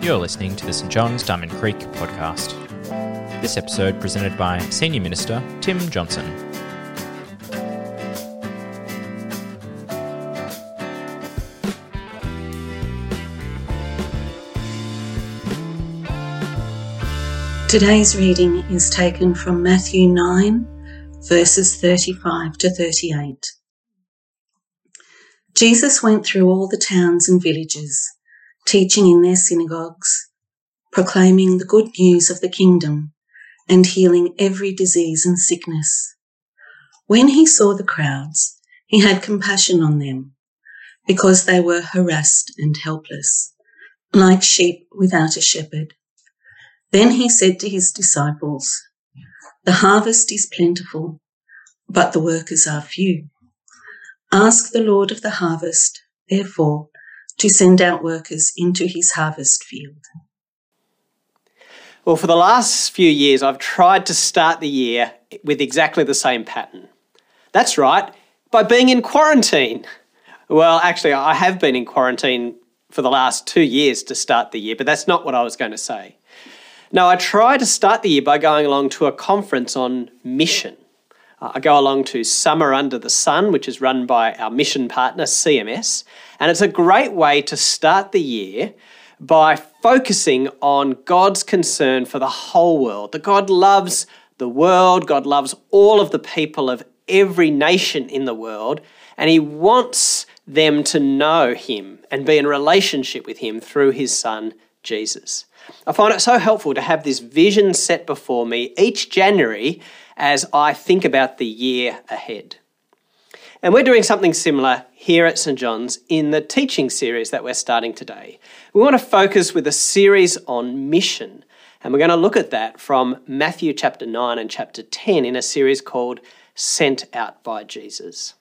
You're listening to the St John's Diamond Creek podcast. This episode presented by Senior Minister Tim Johnson. Today's reading is taken from Matthew 9, verses 35 to 38. Jesus went through all the towns and villages, teaching in their synagogues, proclaiming the good news of the kingdom, and healing every disease and sickness. When he saw the crowds, he had compassion on them, because they were harassed and helpless, like sheep without a shepherd. Then he said to his disciples, The harvest is plentiful, but the workers are few. Ask the Lord of the harvest, therefore, to send out workers into his harvest field. Well, for the last few years, I've tried to start the year with exactly the same pattern. That's right, by being in quarantine. Well, actually, I have been in quarantine for the last two years to start the year, but that's not what I was going to say. Now, I try to start the year by going along to a conference on mission. Uh, I go along to Summer Under the Sun, which is run by our mission partner, CMS, and it's a great way to start the year by focusing on God's concern for the whole world. That God loves the world, God loves all of the people of every nation in the world, and He wants them to know Him and be in relationship with Him through His Son, Jesus. I find it so helpful to have this vision set before me each January as I think about the year ahead. And we're doing something similar here at St. John's in the teaching series that we're starting today. We want to focus with a series on mission, and we're going to look at that from Matthew chapter 9 and chapter 10 in a series called Sent Out by Jesus.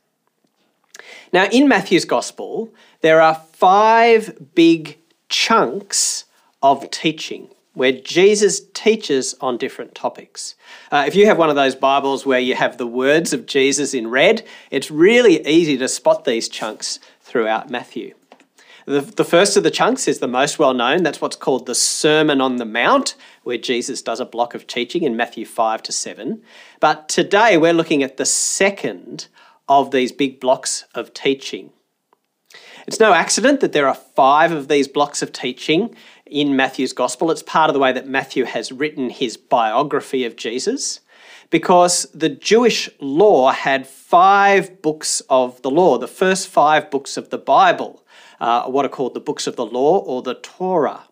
Now, in Matthew's Gospel, there are five big chunks of teaching where Jesus teaches on different topics. Uh, if you have one of those Bibles where you have the words of Jesus in red, it's really easy to spot these chunks throughout Matthew. The, the first of the chunks is the most well known. That's what's called the Sermon on the Mount, where Jesus does a block of teaching in Matthew 5 to 7. But today we're looking at the second of these big blocks of teaching. It's no accident that there are five of these blocks of teaching in Matthew's Gospel. It's part of the way that Matthew has written his biography of Jesus because the Jewish law had five books of the law, the first five books of the Bible, uh, what are called the books of the law or the Torah,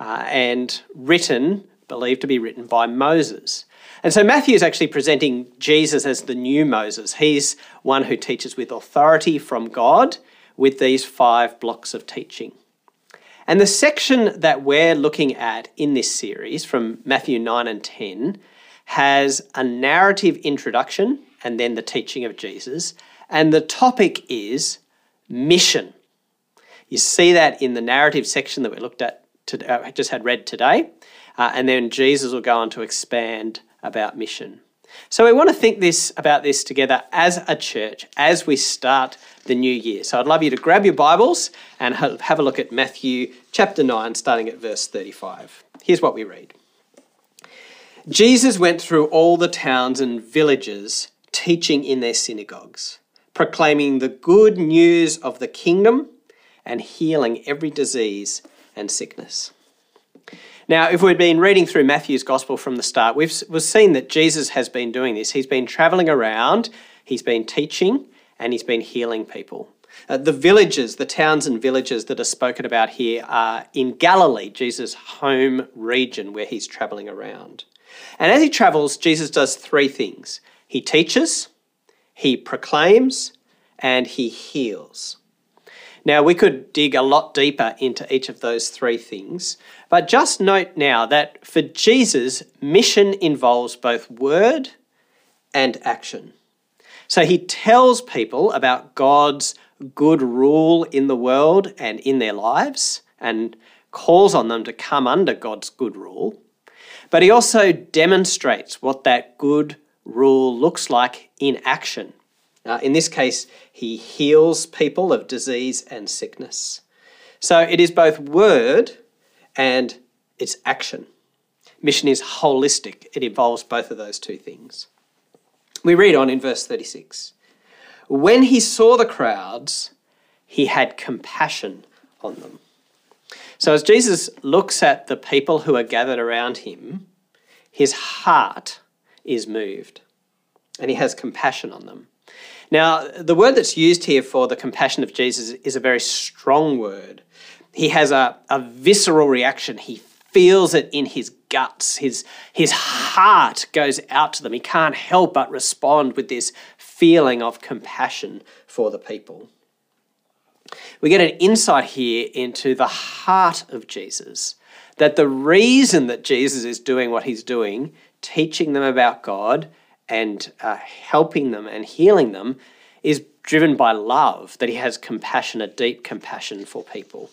uh, and written, believed to be written by Moses. And so Matthew is actually presenting Jesus as the new Moses. He's one who teaches with authority from God with these five blocks of teaching. And the section that we're looking at in this series from Matthew 9 and 10 has a narrative introduction and then the teaching of Jesus. And the topic is mission. You see that in the narrative section that we looked at, uh, just had read today. Uh, and then Jesus will go on to expand about mission. So we want to think this about this together as a church as we start the new year. So I'd love you to grab your Bibles and have a look at Matthew chapter 9, starting at verse 35. Here's what we read Jesus went through all the towns and villages, teaching in their synagogues, proclaiming the good news of the kingdom and healing every disease and sickness. Now, if we'd been reading through Matthew's gospel from the start, we've, we've seen that Jesus has been doing this. He's been traveling around, he's been teaching, and he's been healing people. Uh, the villages, the towns and villages that are spoken about here are in Galilee, Jesus' home region where he's traveling around. And as he travels, Jesus does three things he teaches, he proclaims, and he heals. Now, we could dig a lot deeper into each of those three things, but just note now that for Jesus, mission involves both word and action. So he tells people about God's good rule in the world and in their lives and calls on them to come under God's good rule. But he also demonstrates what that good rule looks like in action. Uh, in this case, he heals people of disease and sickness. So it is both word and it's action. Mission is holistic, it involves both of those two things. We read on in verse 36 When he saw the crowds, he had compassion on them. So as Jesus looks at the people who are gathered around him, his heart is moved and he has compassion on them. Now, the word that's used here for the compassion of Jesus is a very strong word. He has a, a visceral reaction. He feels it in his guts. His, his heart goes out to them. He can't help but respond with this feeling of compassion for the people. We get an insight here into the heart of Jesus. That the reason that Jesus is doing what he's doing, teaching them about God and uh, helping them and healing them, is driven by love, that he has compassion, a deep compassion for people.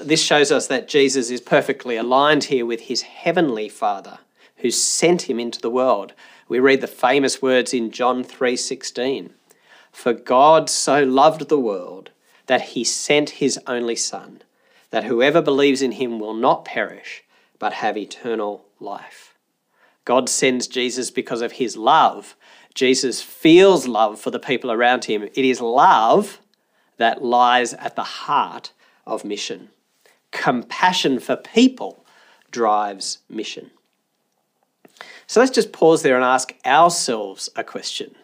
This shows us that Jesus is perfectly aligned here with his heavenly Father who sent him into the world. We read the famous words in John 3:16. For God so loved the world that he sent his only son that whoever believes in him will not perish but have eternal life. God sends Jesus because of his love. Jesus feels love for the people around him. It is love that lies at the heart of mission compassion for people drives mission. So let's just pause there and ask ourselves a question.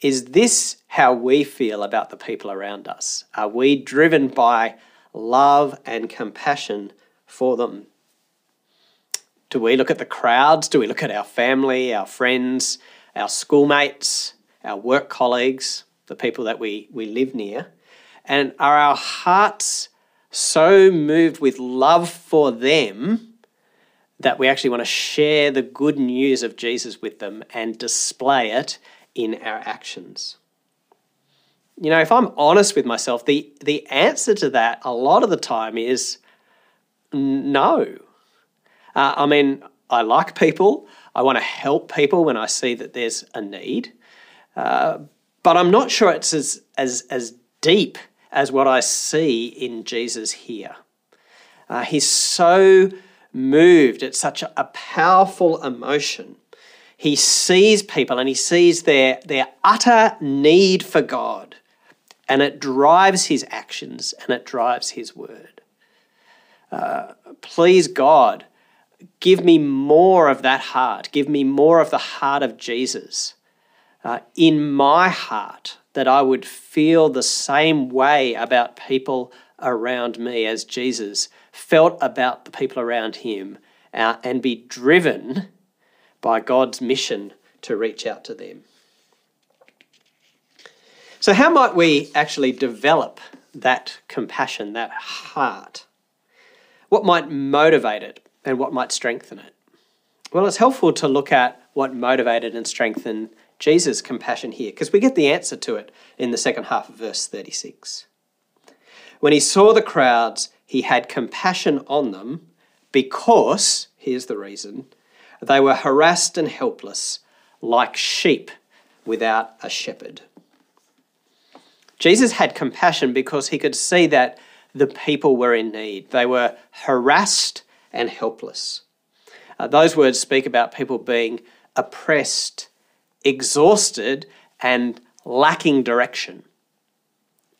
Is this how we feel about the people around us? Are we driven by love and compassion for them? Do we look at the crowds? Do we look at our family, our friends, our schoolmates, our work colleagues, the people that we, we live near? And are our hearts so moved with love for them that we actually want to share the good news of Jesus with them and display it in our actions. You know, if I'm honest with myself, the, the answer to that a lot of the time is no. Uh, I mean, I like people, I want to help people when I see that there's a need, uh, but I'm not sure it's as, as, as deep as what I see in Jesus here. Uh, he's so moved, it's such a, a powerful emotion. He sees people and he sees their, their utter need for God, and it drives his actions and it drives his word. Uh, please, God, give me more of that heart. Give me more of the heart of Jesus uh, in my heart that I would feel the same way about people around me as Jesus felt about the people around him uh, and be driven by God's mission to reach out to them. So, how might we actually develop that compassion, that heart? What might motivate it and what might strengthen it? Well, it's helpful to look at what motivated and strengthened Jesus' compassion here? Because we get the answer to it in the second half of verse 36. When he saw the crowds, he had compassion on them because, here's the reason, they were harassed and helpless, like sheep without a shepherd. Jesus had compassion because he could see that the people were in need. They were harassed and helpless. Uh, those words speak about people being oppressed exhausted and lacking direction.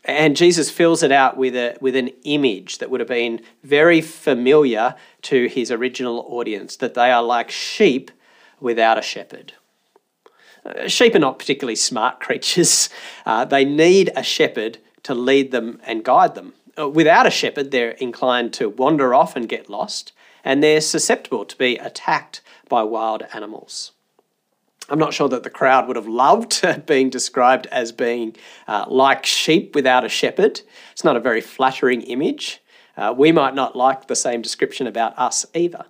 And Jesus fills it out with, a, with an image that would have been very familiar to his original audience that they are like sheep without a shepherd. Uh, sheep are not particularly smart creatures, uh, they need a shepherd to lead them and guide them. Uh, without a shepherd, they're inclined to wander off and get lost, and they're susceptible to be attacked by wild animals. I'm not sure that the crowd would have loved being described as being uh, like sheep without a shepherd. It's not a very flattering image. Uh, we might not like the same description about us either.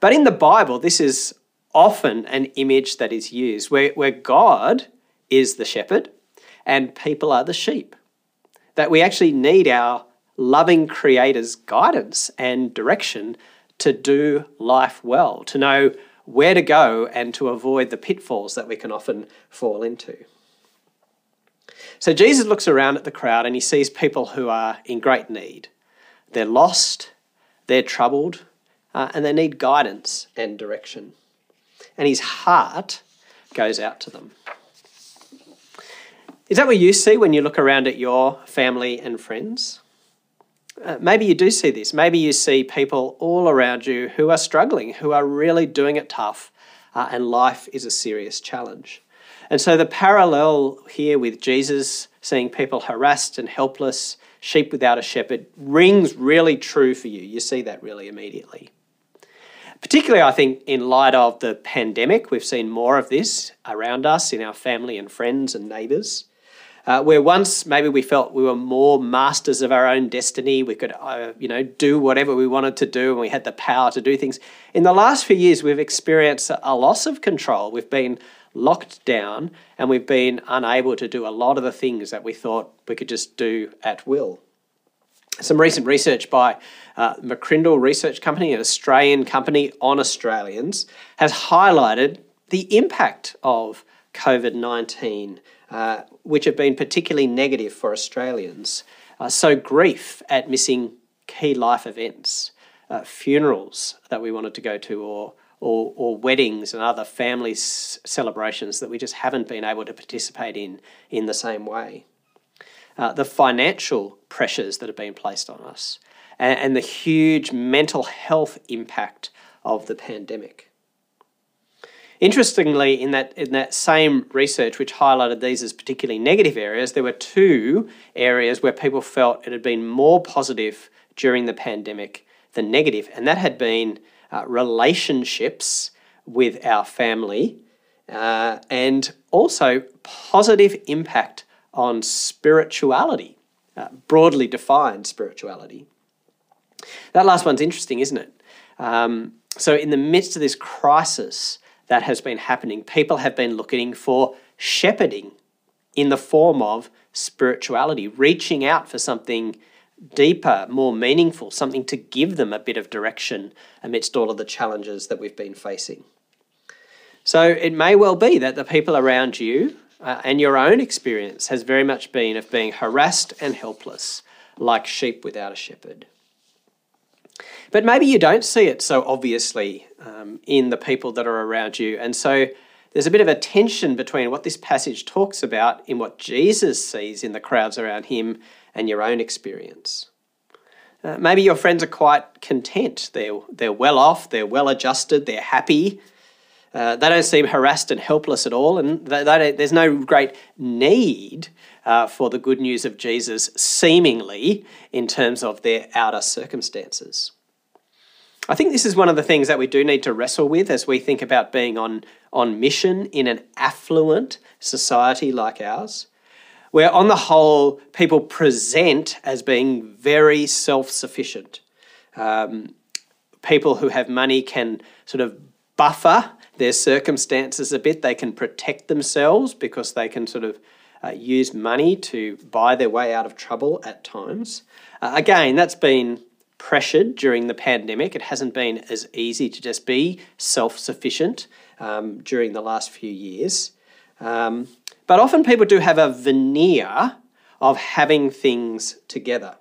But in the Bible, this is often an image that is used where, where God is the shepherd and people are the sheep. That we actually need our loving Creator's guidance and direction to do life well, to know where to go and to avoid the pitfalls that we can often fall into. So Jesus looks around at the crowd and he sees people who are in great need. They're lost, they're troubled, uh, and they need guidance and direction. And his heart goes out to them. Is that what you see when you look around at your family and friends? Uh, maybe you do see this. Maybe you see people all around you who are struggling, who are really doing it tough, uh, and life is a serious challenge. And so the parallel here with Jesus seeing people harassed and helpless, sheep without a shepherd, rings really true for you. You see that really immediately. Particularly, I think, in light of the pandemic, we've seen more of this around us in our family and friends and neighbours. Uh, where once maybe we felt we were more masters of our own destiny, we could, uh, you know, do whatever we wanted to do, and we had the power to do things. In the last few years, we've experienced a loss of control. We've been locked down, and we've been unable to do a lot of the things that we thought we could just do at will. Some recent research by uh, McCrindle Research Company, an Australian company on Australians, has highlighted the impact of COVID 19, uh, which have been particularly negative for Australians. Uh, so, grief at missing key life events, uh, funerals that we wanted to go to, or, or, or weddings and other family celebrations that we just haven't been able to participate in in the same way. Uh, the financial pressures that have been placed on us, and, and the huge mental health impact of the pandemic. Interestingly, in that, in that same research, which highlighted these as particularly negative areas, there were two areas where people felt it had been more positive during the pandemic than negative, and that had been uh, relationships with our family uh, and also positive impact on spirituality, uh, broadly defined spirituality. That last one's interesting, isn't it? Um, so, in the midst of this crisis that has been happening, people have been looking for shepherding in the form of spirituality, reaching out for something deeper, more meaningful, something to give them a bit of direction amidst all of the challenges that we've been facing. So, it may well be that the people around you uh, and your own experience has very much been of being harassed and helpless, like sheep without a shepherd. But maybe you don't see it so obviously um, in the people that are around you. And so there's a bit of a tension between what this passage talks about in what Jesus sees in the crowds around him and your own experience. Uh, maybe your friends are quite content. They're, they're well off, they're well adjusted, they're happy. Uh, they don't seem harassed and helpless at all, and they, they there's no great need uh, for the good news of Jesus, seemingly, in terms of their outer circumstances. I think this is one of the things that we do need to wrestle with as we think about being on, on mission in an affluent society like ours, where on the whole, people present as being very self sufficient. Um, people who have money can sort of buffer their circumstances a bit, they can protect themselves because they can sort of uh, use money to buy their way out of trouble at times. Uh, again, that's been pressured during the pandemic. It hasn't been as easy to just be self sufficient um, during the last few years. Um, but often people do have a veneer of having things together.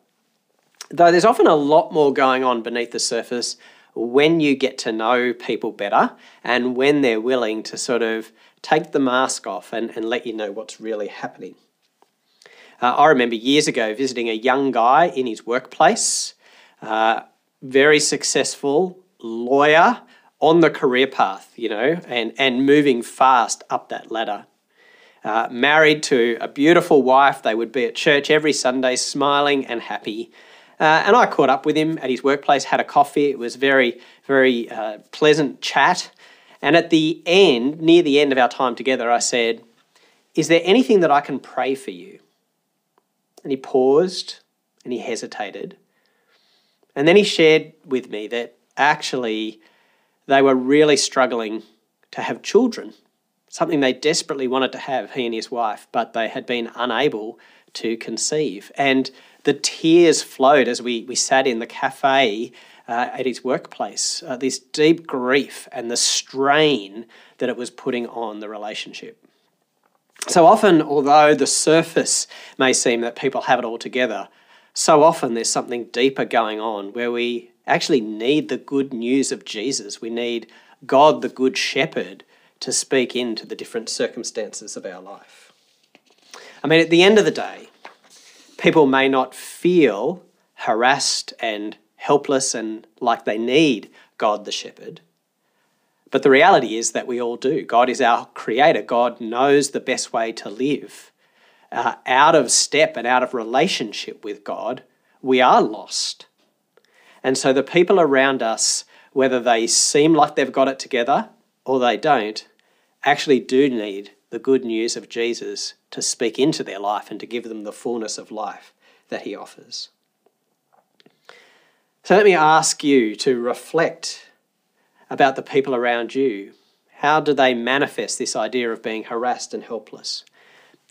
Though there's often a lot more going on beneath the surface when you get to know people better and when they're willing to sort of take the mask off and, and let you know what's really happening. Uh, I remember years ago visiting a young guy in his workplace uh, very successful lawyer on the career path, you know, and, and moving fast up that ladder. Uh, married to a beautiful wife, they would be at church every Sunday, smiling and happy. Uh, and I caught up with him at his workplace, had a coffee. It was very, very uh, pleasant chat. And at the end, near the end of our time together, I said, Is there anything that I can pray for you? And he paused and he hesitated. And then he shared with me that actually they were really struggling to have children, something they desperately wanted to have, he and his wife, but they had been unable to conceive. And the tears flowed as we, we sat in the cafe uh, at his workplace, uh, this deep grief and the strain that it was putting on the relationship. So often, although the surface may seem that people have it all together, so often there's something deeper going on where we actually need the good news of Jesus. We need God, the Good Shepherd, to speak into the different circumstances of our life. I mean, at the end of the day, people may not feel harassed and helpless and like they need God the shepherd. But the reality is that we all do. God is our creator. God knows the best way to live. Uh, out of step and out of relationship with God, we are lost. And so the people around us, whether they seem like they've got it together or they don't, actually do need the good news of Jesus to speak into their life and to give them the fullness of life that he offers. So let me ask you to reflect about the people around you. How do they manifest this idea of being harassed and helpless?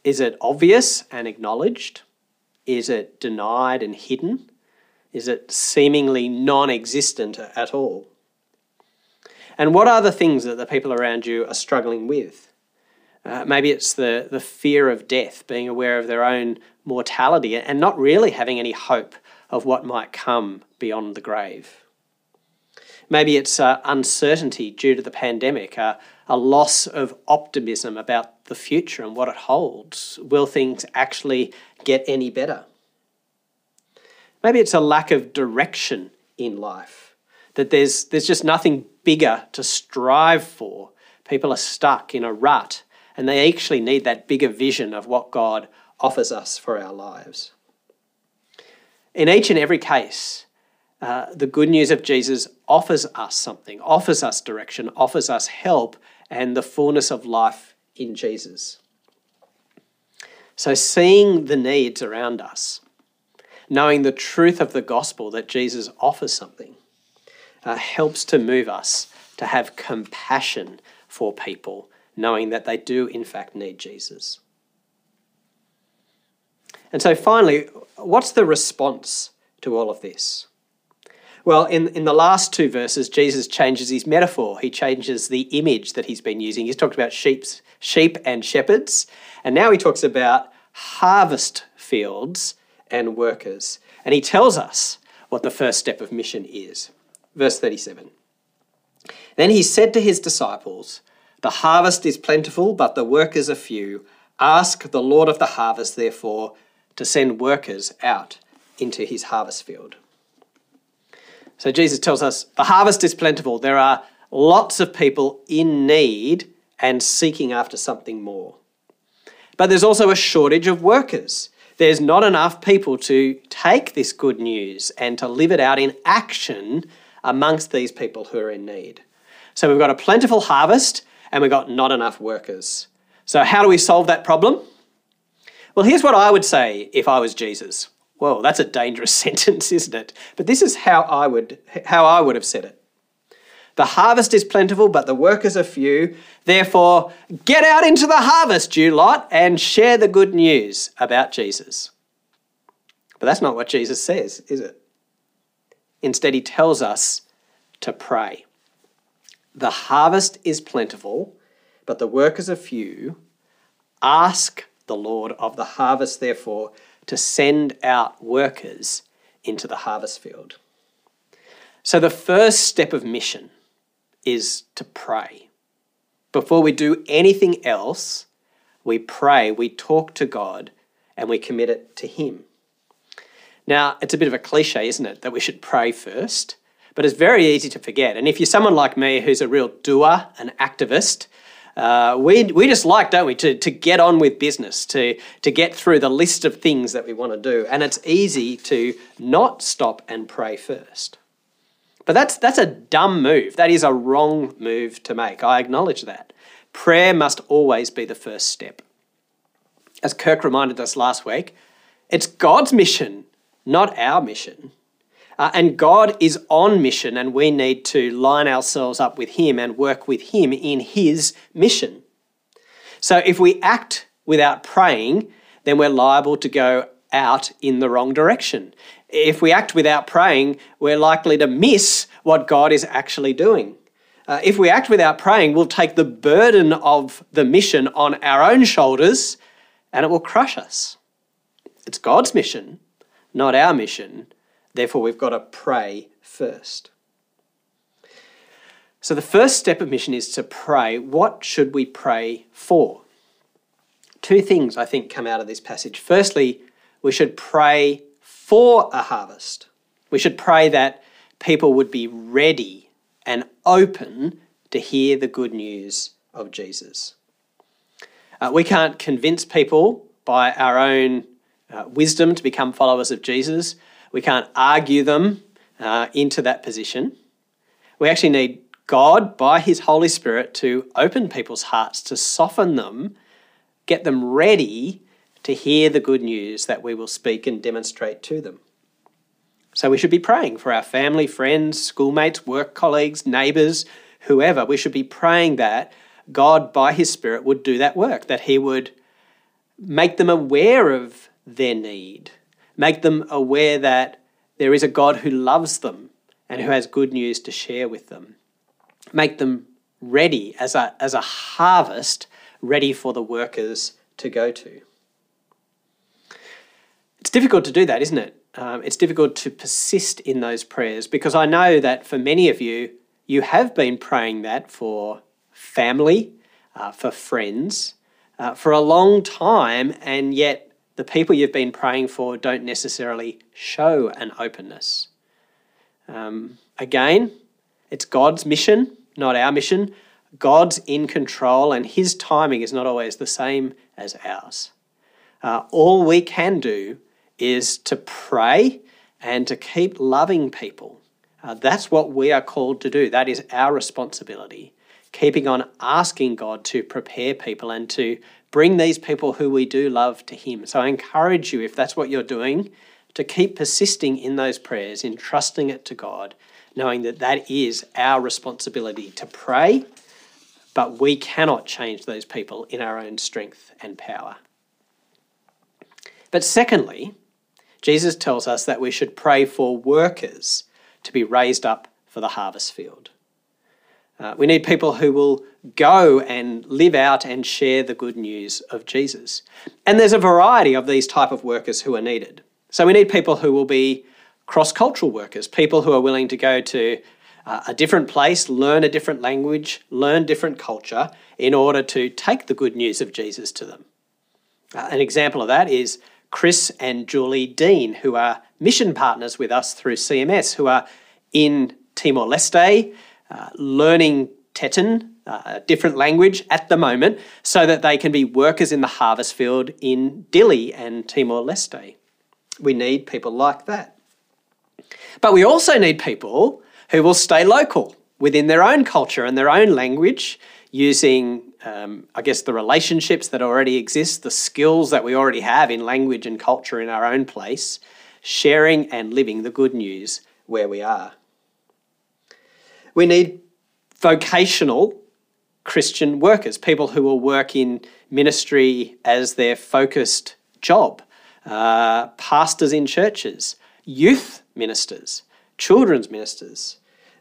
Is it obvious and acknowledged? Is it denied and hidden? Is it seemingly non existent at all? And what are the things that the people around you are struggling with? Uh, maybe it's the, the fear of death, being aware of their own mortality, and not really having any hope of what might come beyond the grave. Maybe it's uh, uncertainty due to the pandemic, uh, a loss of optimism about the future and what it holds. Will things actually get any better? Maybe it's a lack of direction in life, that there's, there's just nothing bigger to strive for. People are stuck in a rut and they actually need that bigger vision of what God offers us for our lives. In each and every case, uh, the good news of Jesus offers us something, offers us direction, offers us help, and the fullness of life in Jesus. So, seeing the needs around us, knowing the truth of the gospel that Jesus offers something, uh, helps to move us to have compassion for people, knowing that they do, in fact, need Jesus. And so, finally, what's the response to all of this? Well, in, in the last two verses, Jesus changes his metaphor. He changes the image that he's been using. He's talked about sheep's, sheep and shepherds, and now he talks about harvest fields and workers. And he tells us what the first step of mission is. Verse 37. Then he said to his disciples, The harvest is plentiful, but the workers are few. Ask the Lord of the harvest, therefore, to send workers out into his harvest field. So Jesus tells us the harvest is plentiful. There are lots of people in need and seeking after something more. But there's also a shortage of workers. There's not enough people to take this good news and to live it out in action amongst these people who are in need. So we've got a plentiful harvest and we've got not enough workers. So, how do we solve that problem? Well, here's what I would say if I was Jesus. Whoa, that's a dangerous sentence, isn't it? But this is how I would how I would have said it. The harvest is plentiful, but the workers are few. Therefore, get out into the harvest, you lot, and share the good news about Jesus. But that's not what Jesus says, is it? Instead, he tells us to pray. The harvest is plentiful, but the workers are few. Ask the Lord of the harvest, therefore, to send out workers into the harvest field. So, the first step of mission is to pray. Before we do anything else, we pray, we talk to God, and we commit it to Him. Now, it's a bit of a cliche, isn't it, that we should pray first? But it's very easy to forget. And if you're someone like me who's a real doer, an activist, uh, we, we just like, don't we, to, to get on with business, to, to get through the list of things that we want to do. And it's easy to not stop and pray first. But that's, that's a dumb move. That is a wrong move to make. I acknowledge that. Prayer must always be the first step. As Kirk reminded us last week, it's God's mission, not our mission. Uh, and God is on mission, and we need to line ourselves up with Him and work with Him in His mission. So if we act without praying, then we're liable to go out in the wrong direction. If we act without praying, we're likely to miss what God is actually doing. Uh, if we act without praying, we'll take the burden of the mission on our own shoulders and it will crush us. It's God's mission, not our mission. Therefore, we've got to pray first. So, the first step of mission is to pray. What should we pray for? Two things I think come out of this passage. Firstly, we should pray for a harvest. We should pray that people would be ready and open to hear the good news of Jesus. Uh, we can't convince people by our own uh, wisdom to become followers of Jesus. We can't argue them uh, into that position. We actually need God, by His Holy Spirit, to open people's hearts, to soften them, get them ready to hear the good news that we will speak and demonstrate to them. So we should be praying for our family, friends, schoolmates, work colleagues, neighbours, whoever. We should be praying that God, by His Spirit, would do that work, that He would make them aware of their need, make them aware that there is a God who loves them and who has good news to share with them, make them ready as a, as a harvest, ready for the workers to go to. It's difficult to do that, isn't it? Um, it's difficult to persist in those prayers because I know that for many of you, you have been praying that for family, uh, for friends, uh, for a long time, and yet the people you've been praying for don't necessarily show an openness. Um, again, it's God's mission, not our mission. God's in control, and His timing is not always the same as ours. Uh, all we can do is to pray and to keep loving people. Uh, that's what we are called to do. That is our responsibility. Keeping on asking God to prepare people and to bring these people who we do love to Him. So I encourage you, if that's what you're doing, to keep persisting in those prayers, in trusting it to God, knowing that that is our responsibility to pray, but we cannot change those people in our own strength and power. But secondly, Jesus tells us that we should pray for workers to be raised up for the harvest field. Uh, we need people who will go and live out and share the good news of Jesus. And there's a variety of these type of workers who are needed. So we need people who will be cross-cultural workers, people who are willing to go to uh, a different place, learn a different language, learn different culture in order to take the good news of Jesus to them. Uh, an example of that is Chris and Julie Dean, who are mission partners with us through CMS, who are in Timor Leste, uh, learning Tetun, uh, a different language at the moment, so that they can be workers in the harvest field in Dili and Timor Leste. We need people like that. But we also need people who will stay local within their own culture and their own language, using um, I guess, the relationships that already exist, the skills that we already have in language and culture in our own place, sharing and living the good news where we are. We need vocational Christian workers, people who will work in ministry as their focused job, uh, pastors in churches, youth ministers, children's ministers,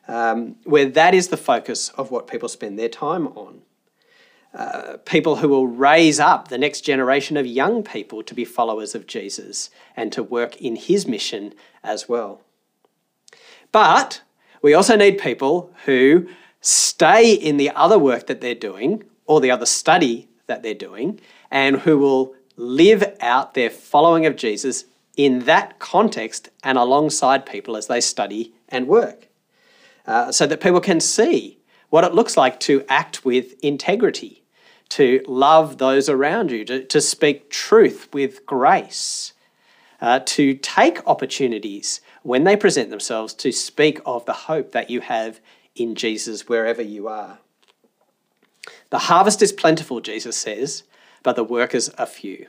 um, where that is the focus of what people spend their time on. Uh, people who will raise up the next generation of young people to be followers of Jesus and to work in his mission as well. But we also need people who stay in the other work that they're doing or the other study that they're doing and who will live out their following of Jesus in that context and alongside people as they study and work. Uh, so that people can see what it looks like to act with integrity to love those around you, to, to speak truth with grace, uh, to take opportunities when they present themselves to speak of the hope that you have in Jesus wherever you are. The harvest is plentiful, Jesus says, but the workers are few.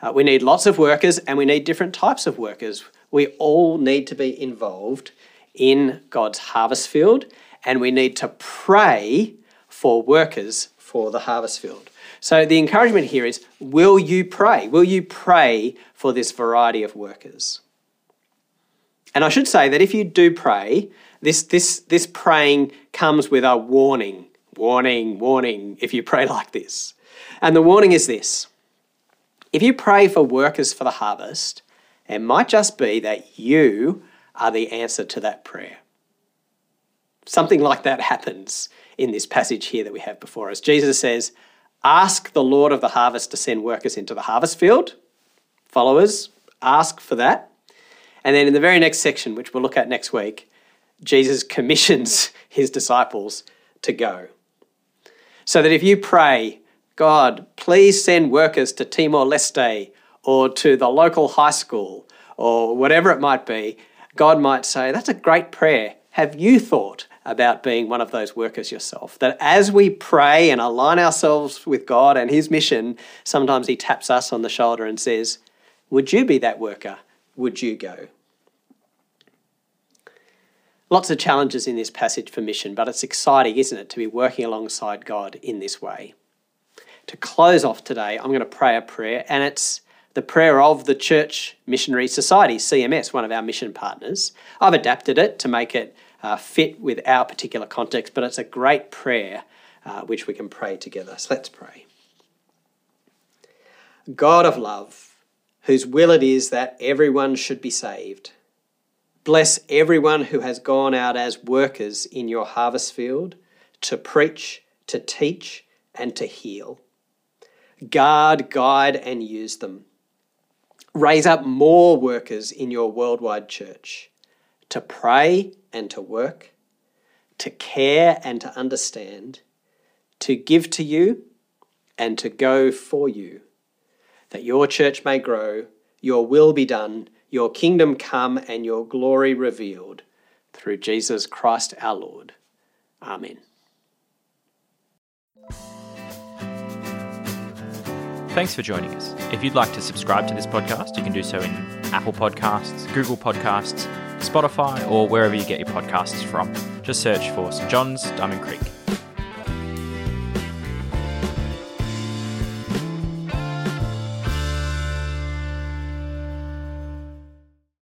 Uh, we need lots of workers and we need different types of workers. We all need to be involved in God's harvest field and we need to pray for workers for the harvest field. So the encouragement here is will you pray? Will you pray for this variety of workers? And I should say that if you do pray, this, this, this praying comes with a warning, warning, warning, if you pray like this. And the warning is this if you pray for workers for the harvest, it might just be that you are the answer to that prayer. Something like that happens in this passage here that we have before us. Jesus says, Ask the Lord of the harvest to send workers into the harvest field. Followers, ask for that. And then in the very next section, which we'll look at next week, Jesus commissions his disciples to go. So that if you pray, God, please send workers to Timor Leste or to the local high school or whatever it might be, God might say, That's a great prayer. Have you thought about being one of those workers yourself? That as we pray and align ourselves with God and His mission, sometimes He taps us on the shoulder and says, Would you be that worker? Would you go? Lots of challenges in this passage for mission, but it's exciting, isn't it, to be working alongside God in this way. To close off today, I'm going to pray a prayer, and it's the prayer of the Church Missionary Society, CMS, one of our mission partners. I've adapted it to make it uh, fit with our particular context, but it's a great prayer uh, which we can pray together. So let's pray. God of love, whose will it is that everyone should be saved Bless everyone who has gone out as workers in your harvest field to preach, to teach, and to heal. Guard, guide, and use them. Raise up more workers in your worldwide church to pray and to work, to care and to understand, to give to you and to go for you, that your church may grow, your will be done your kingdom come and your glory revealed through Jesus Christ our Lord. Amen. Thanks for joining us. If you'd like to subscribe to this podcast, you can do so in Apple Podcasts, Google Podcasts, Spotify, or wherever you get your podcasts from. Just search for St. John's Diamond Creek.